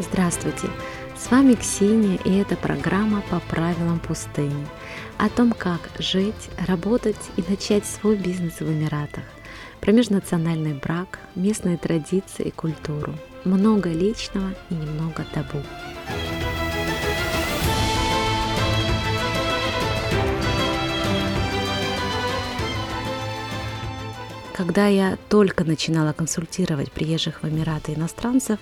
Здравствуйте! С вами Ксения, и это программа «По правилам пустыни» о том, как жить, работать и начать свой бизнес в Эмиратах, про межнациональный брак, местные традиции и культуру, много личного и немного табу. Когда я только начинала консультировать приезжих в Эмираты иностранцев,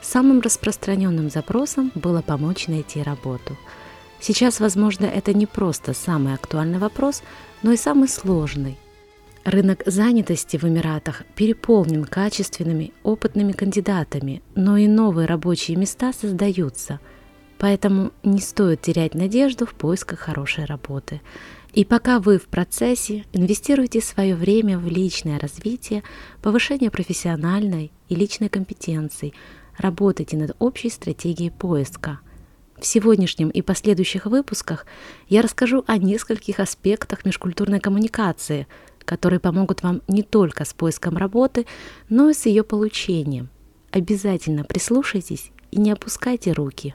самым распространенным запросом было помочь найти работу. Сейчас, возможно, это не просто самый актуальный вопрос, но и самый сложный. Рынок занятости в Эмиратах переполнен качественными, опытными кандидатами, но и новые рабочие места создаются. Поэтому не стоит терять надежду в поисках хорошей работы. И пока вы в процессе, инвестируйте свое время в личное развитие, повышение профессиональной и личной компетенций, работайте над общей стратегией поиска. В сегодняшнем и последующих выпусках я расскажу о нескольких аспектах межкультурной коммуникации, которые помогут вам не только с поиском работы, но и с ее получением. Обязательно прислушайтесь и не опускайте руки.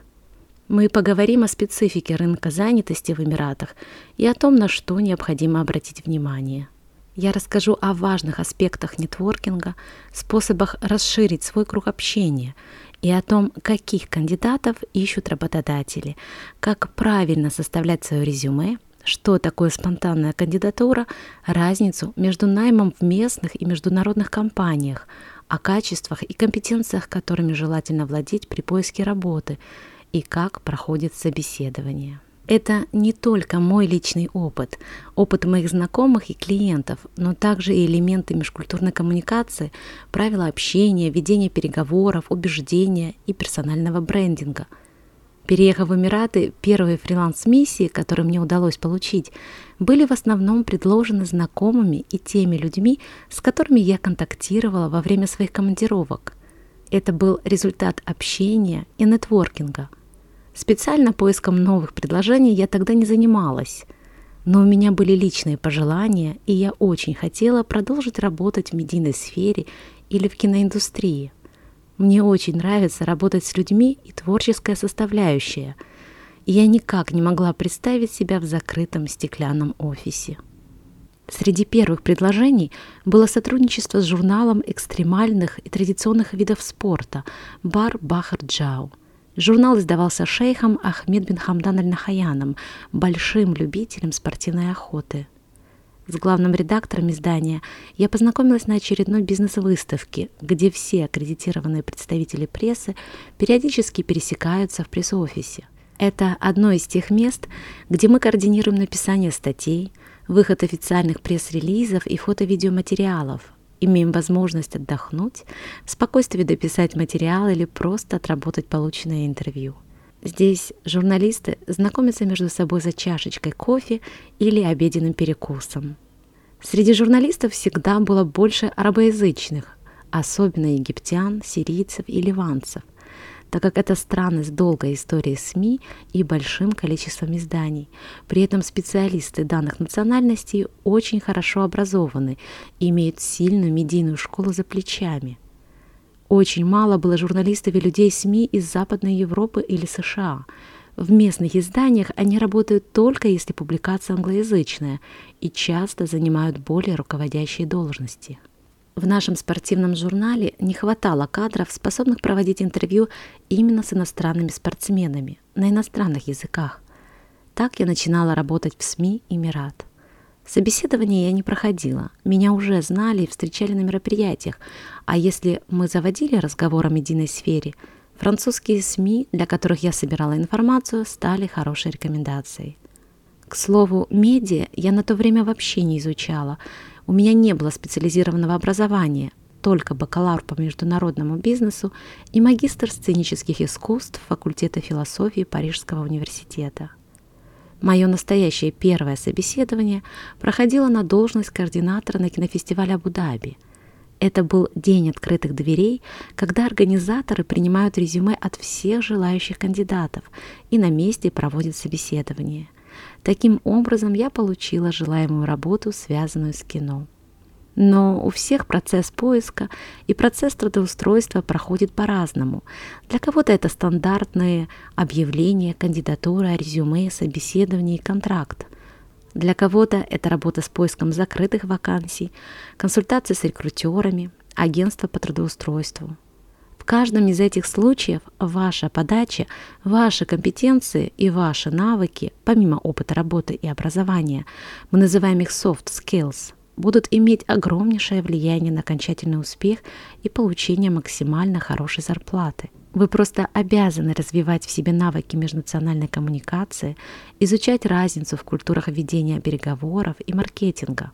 Мы поговорим о специфике рынка занятости в Эмиратах и о том, на что необходимо обратить внимание. Я расскажу о важных аспектах нетворкинга, способах расширить свой круг общения и о том, каких кандидатов ищут работодатели, как правильно составлять свое резюме, что такое спонтанная кандидатура, разницу между наймом в местных и международных компаниях, о качествах и компетенциях, которыми желательно владеть при поиске работы – и как проходит собеседование. Это не только мой личный опыт, опыт моих знакомых и клиентов, но также и элементы межкультурной коммуникации, правила общения, ведения переговоров, убеждения и персонального брендинга. Переехав в Эмираты, первые фриланс-миссии, которые мне удалось получить, были в основном предложены знакомыми и теми людьми, с которыми я контактировала во время своих командировок. Это был результат общения и нетворкинга – Специально поиском новых предложений я тогда не занималась, но у меня были личные пожелания, и я очень хотела продолжить работать в медийной сфере или в киноиндустрии. Мне очень нравится работать с людьми и творческая составляющая, и я никак не могла представить себя в закрытом стеклянном офисе. Среди первых предложений было сотрудничество с журналом экстремальных и традиционных видов спорта «Бар Бахар Джау», Журнал издавался шейхом Ахмед бин Хамдан аль-Нахаяном, большим любителем спортивной охоты. С главным редактором издания я познакомилась на очередной бизнес-выставке, где все аккредитированные представители прессы периодически пересекаются в пресс-офисе. Это одно из тех мест, где мы координируем написание статей, выход официальных пресс-релизов и фото-видеоматериалов, имеем возможность отдохнуть, в спокойствии дописать материал или просто отработать полученное интервью. Здесь журналисты знакомятся между собой за чашечкой кофе или обеденным перекусом. Среди журналистов всегда было больше арабоязычных, особенно египтян, сирийцев и ливанцев – так как это страны с долгой историей СМИ и большим количеством изданий. При этом специалисты данных национальностей очень хорошо образованы и имеют сильную медийную школу за плечами. Очень мало было журналистов и людей СМИ из Западной Европы или США. В местных изданиях они работают только если публикация англоязычная и часто занимают более руководящие должности. В нашем спортивном журнале не хватало кадров, способных проводить интервью именно с иностранными спортсменами на иностранных языках. Так я начинала работать в СМИ «Эмират». Собеседование я не проходила, меня уже знали и встречали на мероприятиях, а если мы заводили разговор о медийной сфере, французские СМИ, для которых я собирала информацию, стали хорошей рекомендацией. К слову, медиа я на то время вообще не изучала – у меня не было специализированного образования, только бакалавр по международному бизнесу и магистр сценических искусств факультета философии Парижского университета. Мое настоящее первое собеседование проходило на должность координатора на кинофестивале Абу-Даби. Это был день открытых дверей, когда организаторы принимают резюме от всех желающих кандидатов и на месте проводят собеседование – Таким образом, я получила желаемую работу, связанную с кино. Но у всех процесс поиска и процесс трудоустройства проходит по-разному. Для кого-то это стандартные объявления, кандидатура, резюме, собеседование и контракт. Для кого-то это работа с поиском закрытых вакансий, консультации с рекрутерами, агентство по трудоустройству. Каждом из этих случаев ваша подача, ваши компетенции и ваши навыки, помимо опыта работы и образования, мы называем их soft skills – будут иметь огромнейшее влияние на окончательный успех и получение максимально хорошей зарплаты. Вы просто обязаны развивать в себе навыки межнациональной коммуникации, изучать разницу в культурах ведения переговоров и маркетинга,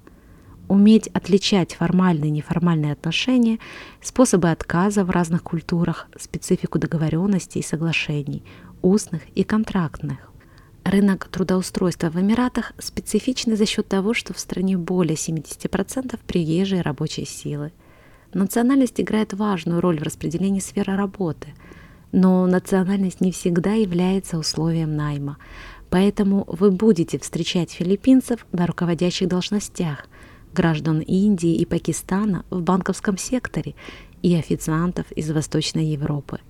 уметь отличать формальные и неформальные отношения, способы отказа в разных культурах, специфику договоренностей и соглашений, устных и контрактных, Рынок трудоустройства в Эмиратах специфичный за счет того, что в стране более 70% приезжей рабочей силы. Национальность играет важную роль в распределении сферы работы, но национальность не всегда является условием найма. Поэтому вы будете встречать филиппинцев на руководящих должностях, граждан Индии и Пакистана в банковском секторе и официантов из Восточной Европы –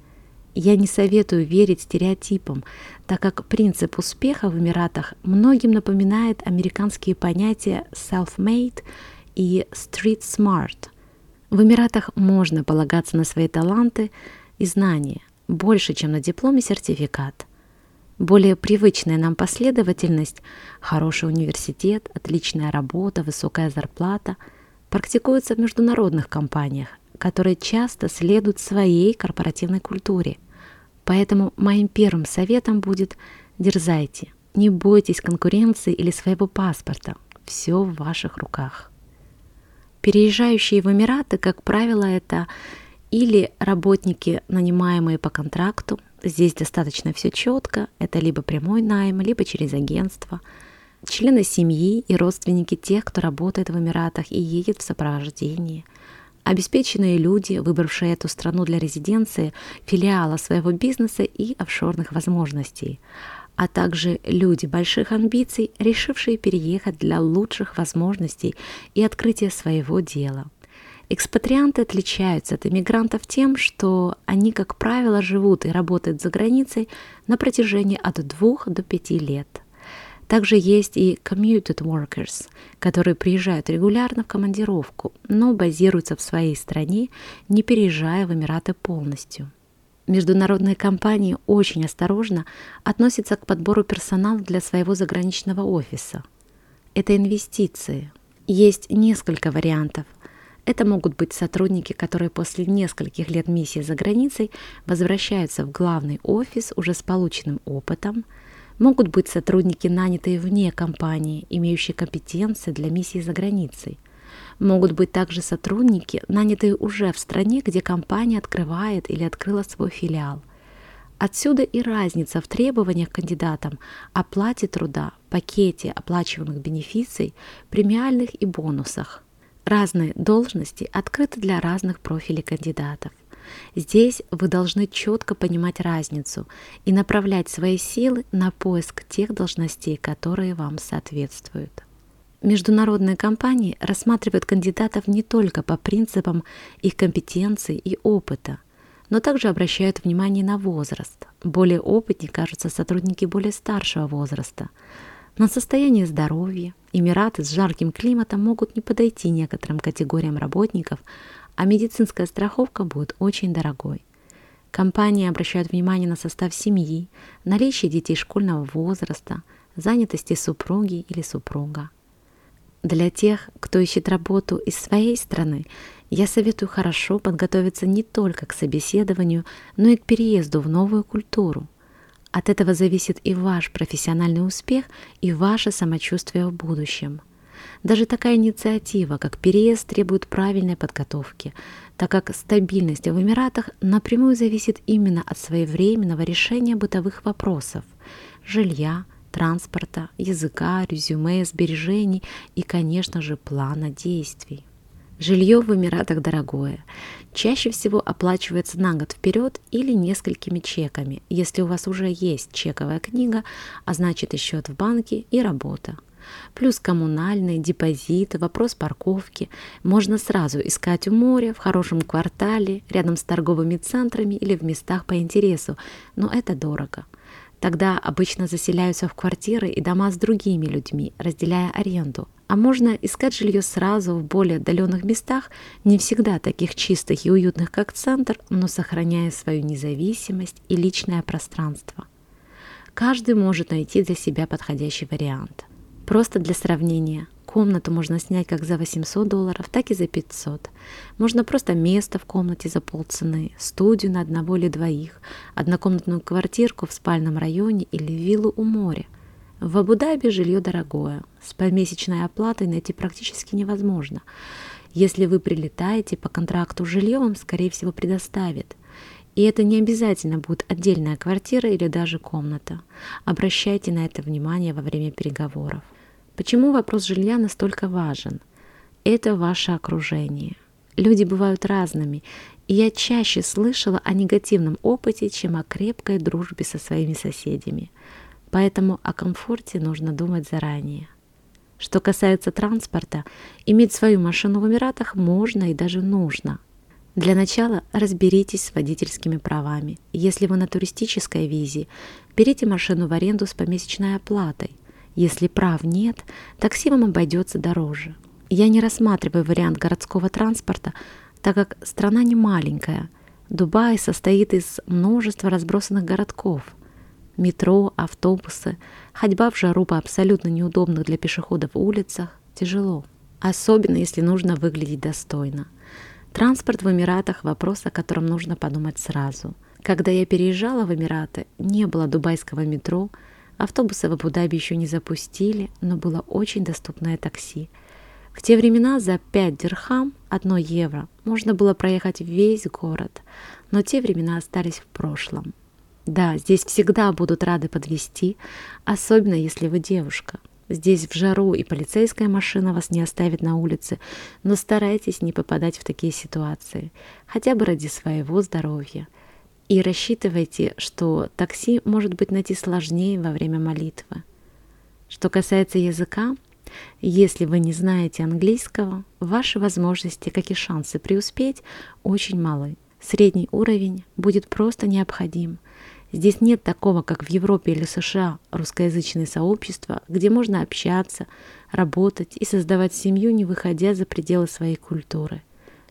я не советую верить стереотипам, так как принцип успеха в Эмиратах многим напоминает американские понятия self-made и street smart. В Эмиратах можно полагаться на свои таланты и знания больше, чем на диплом и сертификат. Более привычная нам последовательность – хороший университет, отличная работа, высокая зарплата – практикуется в международных компаниях, которые часто следуют своей корпоративной культуре – Поэтому моим первым советом будет дерзайте, не бойтесь конкуренции или своего паспорта. Все в ваших руках. Переезжающие в Эмираты, как правило, это или работники, нанимаемые по контракту, здесь достаточно все четко, это либо прямой найм, либо через агентство, члены семьи и родственники тех, кто работает в Эмиратах и едет в сопровождении – обеспеченные люди, выбравшие эту страну для резиденции, филиала своего бизнеса и офшорных возможностей, а также люди больших амбиций, решившие переехать для лучших возможностей и открытия своего дела. Экспатрианты отличаются от иммигрантов тем, что они, как правило, живут и работают за границей на протяжении от двух до пяти лет – также есть и commuted workers, которые приезжают регулярно в командировку, но базируются в своей стране, не переезжая в Эмираты полностью. Международные компании очень осторожно относятся к подбору персонала для своего заграничного офиса. Это инвестиции. Есть несколько вариантов. Это могут быть сотрудники, которые после нескольких лет миссии за границей возвращаются в главный офис уже с полученным опытом – Могут быть сотрудники, нанятые вне компании, имеющие компетенции для миссии за границей. Могут быть также сотрудники, нанятые уже в стране, где компания открывает или открыла свой филиал. Отсюда и разница в требованиях к кандидатам, оплате труда, пакете оплачиваемых бенефиций, премиальных и бонусах. Разные должности открыты для разных профилей кандидатов. Здесь вы должны четко понимать разницу и направлять свои силы на поиск тех должностей, которые вам соответствуют. Международные компании рассматривают кандидатов не только по принципам их компетенций и опыта, но также обращают внимание на возраст. Более опытнее кажутся сотрудники более старшего возраста. На состояние здоровья Эмираты с жарким климатом могут не подойти некоторым категориям работников, а медицинская страховка будет очень дорогой. Компании обращают внимание на состав семьи, наличие детей школьного возраста, занятости супруги или супруга. Для тех, кто ищет работу из своей страны, я советую хорошо подготовиться не только к собеседованию, но и к переезду в новую культуру. От этого зависит и ваш профессиональный успех, и ваше самочувствие в будущем – даже такая инициатива, как переезд, требует правильной подготовки, так как стабильность в Эмиратах напрямую зависит именно от своевременного решения бытовых вопросов – жилья, транспорта, языка, резюме, сбережений и, конечно же, плана действий. Жилье в Эмиратах дорогое. Чаще всего оплачивается на год вперед или несколькими чеками, если у вас уже есть чековая книга, а значит и счет в банке и работа. Плюс коммунальные, депозиты, вопрос парковки. Можно сразу искать у моря, в хорошем квартале, рядом с торговыми центрами или в местах по интересу, но это дорого. Тогда обычно заселяются в квартиры и дома с другими людьми, разделяя аренду. А можно искать жилье сразу в более отдаленных местах, не всегда таких чистых и уютных, как центр, но сохраняя свою независимость и личное пространство. Каждый может найти для себя подходящий вариант. Просто для сравнения, комнату можно снять как за 800 долларов, так и за 500. Можно просто место в комнате за полцены, студию на одного или двоих, однокомнатную квартирку в спальном районе или виллу у моря. В Абу-Даби жилье дорогое, с помесячной оплатой найти практически невозможно. Если вы прилетаете по контракту, жилье вам, скорее всего, предоставят. И это не обязательно будет отдельная квартира или даже комната. Обращайте на это внимание во время переговоров. Почему вопрос жилья настолько важен? Это ваше окружение. Люди бывают разными, и я чаще слышала о негативном опыте, чем о крепкой дружбе со своими соседями – Поэтому о комфорте нужно думать заранее. Что касается транспорта, иметь свою машину в Эмиратах можно и даже нужно. Для начала разберитесь с водительскими правами. Если вы на туристической визе, берите машину в аренду с помесячной оплатой. Если прав нет, такси вам обойдется дороже. Я не рассматриваю вариант городского транспорта, так как страна не маленькая. Дубай состоит из множества разбросанных городков – Метро, автобусы, ходьба в жару по абсолютно неудобных для пешеходов улицах тяжело, особенно если нужно выглядеть достойно. Транспорт в Эмиратах – вопрос, о котором нужно подумать сразу. Когда я переезжала в Эмираты, не было дубайского метро, автобусы в Абу-Даби еще не запустили, но было очень доступное такси. В те времена за 5 дирхам, 1 евро, можно было проехать весь город, но те времена остались в прошлом. Да, здесь всегда будут рады подвести, особенно если вы девушка. Здесь в жару и полицейская машина вас не оставит на улице, но старайтесь не попадать в такие ситуации, хотя бы ради своего здоровья. И рассчитывайте, что такси может быть найти сложнее во время молитвы. Что касается языка, если вы не знаете английского, ваши возможности, как и шансы преуспеть, очень малы. Средний уровень будет просто необходим – Здесь нет такого, как в Европе или США, русскоязычное сообщество, где можно общаться, работать и создавать семью, не выходя за пределы своей культуры.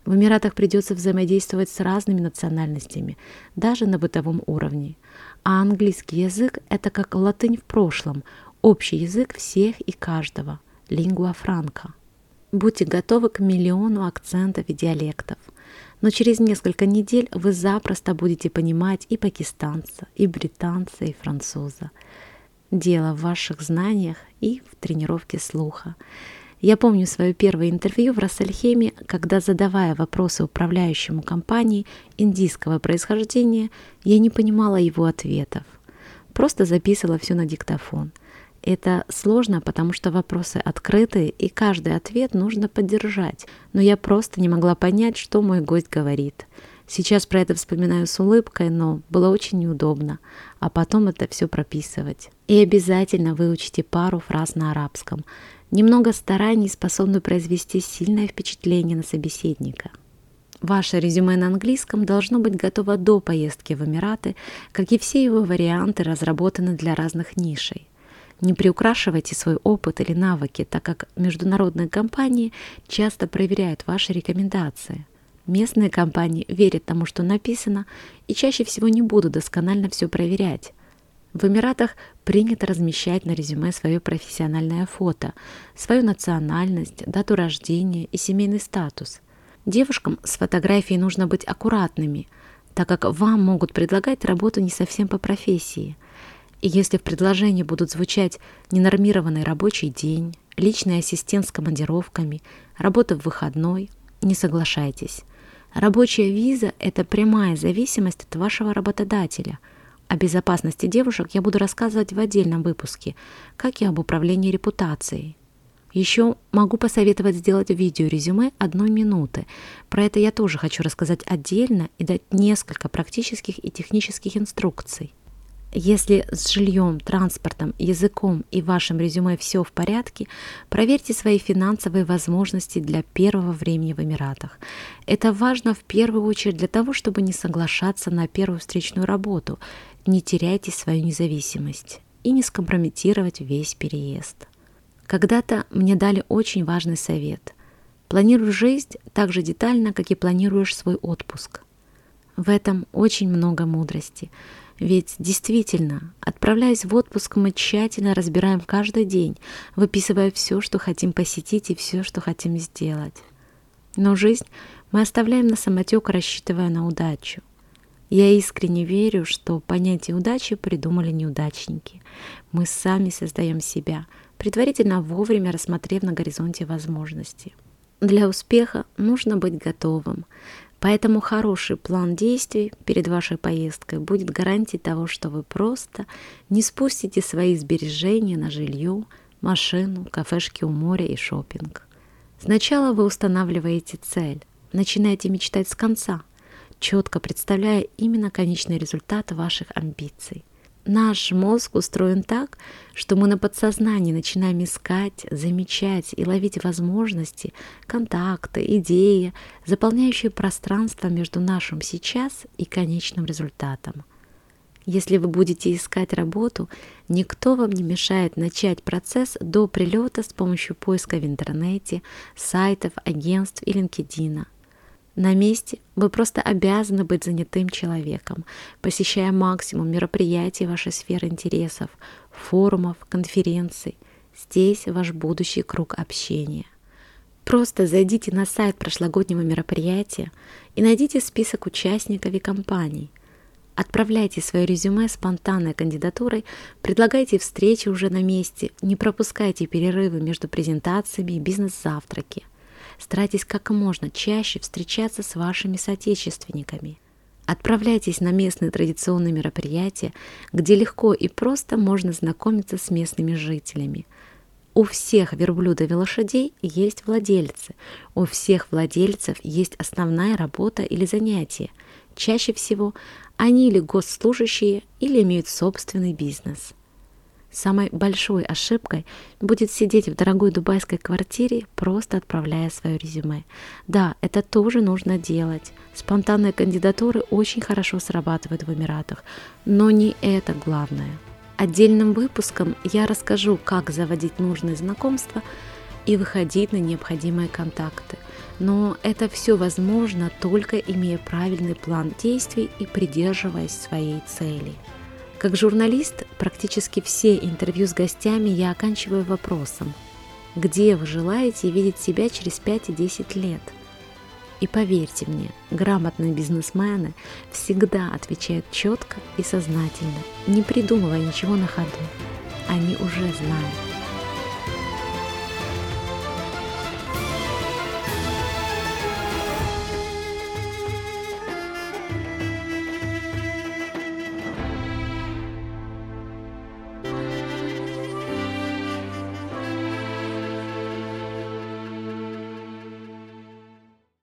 В Эмиратах придется взаимодействовать с разными национальностями, даже на бытовом уровне. А английский язык – это как латынь в прошлом, общий язык всех и каждого, лингуа франка. Будьте готовы к миллиону акцентов и диалектов – но через несколько недель вы запросто будете понимать и пакистанца, и британца, и француза. Дело в ваших знаниях и в тренировке слуха. Я помню свое первое интервью в Рассельхеме, когда, задавая вопросы управляющему компании индийского происхождения, я не понимала его ответов. Просто записывала все на диктофон – это сложно, потому что вопросы открыты, и каждый ответ нужно поддержать. Но я просто не могла понять, что мой гость говорит. Сейчас про это вспоминаю с улыбкой, но было очень неудобно, а потом это все прописывать. И обязательно выучите пару фраз на арабском. Немного стараний способны произвести сильное впечатление на собеседника. Ваше резюме на английском должно быть готово до поездки в Эмираты, как и все его варианты разработаны для разных нишей. Не приукрашивайте свой опыт или навыки, так как международные компании часто проверяют ваши рекомендации. Местные компании верят тому, что написано, и чаще всего не будут досконально все проверять. В Эмиратах принято размещать на резюме свое профессиональное фото, свою национальность, дату рождения и семейный статус. Девушкам с фотографией нужно быть аккуратными, так как вам могут предлагать работу не совсем по профессии – и если в предложении будут звучать ненормированный рабочий день, личный ассистент с командировками, работа в выходной, не соглашайтесь. Рабочая виза – это прямая зависимость от вашего работодателя. О безопасности девушек я буду рассказывать в отдельном выпуске, как и об управлении репутацией. Еще могу посоветовать сделать видео-резюме одной минуты. Про это я тоже хочу рассказать отдельно и дать несколько практических и технических инструкций. Если с жильем, транспортом, языком и вашим резюме все в порядке, проверьте свои финансовые возможности для первого времени в Эмиратах. Это важно в первую очередь для того, чтобы не соглашаться на первую встречную работу, не теряйте свою независимость и не скомпрометировать весь переезд. Когда-то мне дали очень важный совет. Планируй жизнь так же детально, как и планируешь свой отпуск. В этом очень много мудрости – ведь действительно, отправляясь в отпуск, мы тщательно разбираем каждый день, выписывая все, что хотим посетить и все, что хотим сделать. Но жизнь мы оставляем на самотек, рассчитывая на удачу. Я искренне верю, что понятие удачи придумали неудачники. Мы сами создаем себя, предварительно вовремя рассмотрев на горизонте возможности. Для успеха нужно быть готовым, Поэтому хороший план действий перед вашей поездкой будет гарантией того, что вы просто не спустите свои сбережения на жилье, машину, кафешки у моря и шопинг. Сначала вы устанавливаете цель, начинаете мечтать с конца, четко представляя именно конечный результат ваших амбиций. Наш мозг устроен так, что мы на подсознании начинаем искать, замечать и ловить возможности, контакты, идеи, заполняющие пространство между нашим сейчас и конечным результатом. Если вы будете искать работу, никто вам не мешает начать процесс до прилета с помощью поиска в интернете, сайтов, агентств и LinkedIn. На месте вы просто обязаны быть занятым человеком, посещая максимум мероприятий вашей сферы интересов, форумов, конференций. Здесь ваш будущий круг общения. Просто зайдите на сайт прошлогоднего мероприятия и найдите список участников и компаний. Отправляйте свое резюме спонтанной кандидатурой, предлагайте встречи уже на месте, не пропускайте перерывы между презентациями и бизнес-завтраки – Старайтесь как можно чаще встречаться с вашими соотечественниками. Отправляйтесь на местные традиционные мероприятия, где легко и просто можно знакомиться с местными жителями. У всех верблюдов и лошадей есть владельцы. У всех владельцев есть основная работа или занятие. Чаще всего они или госслужащие, или имеют собственный бизнес. Самой большой ошибкой будет сидеть в дорогой дубайской квартире, просто отправляя свое резюме. Да, это тоже нужно делать. Спонтанные кандидатуры очень хорошо срабатывают в Эмиратах, но не это главное. Отдельным выпуском я расскажу, как заводить нужные знакомства и выходить на необходимые контакты. Но это все возможно только имея правильный план действий и придерживаясь своей цели. Как журналист, практически все интервью с гостями я оканчиваю вопросом, где вы желаете видеть себя через 5 и 10 лет? И поверьте мне, грамотные бизнесмены всегда отвечают четко и сознательно, не придумывая ничего на ходу. Они уже знают.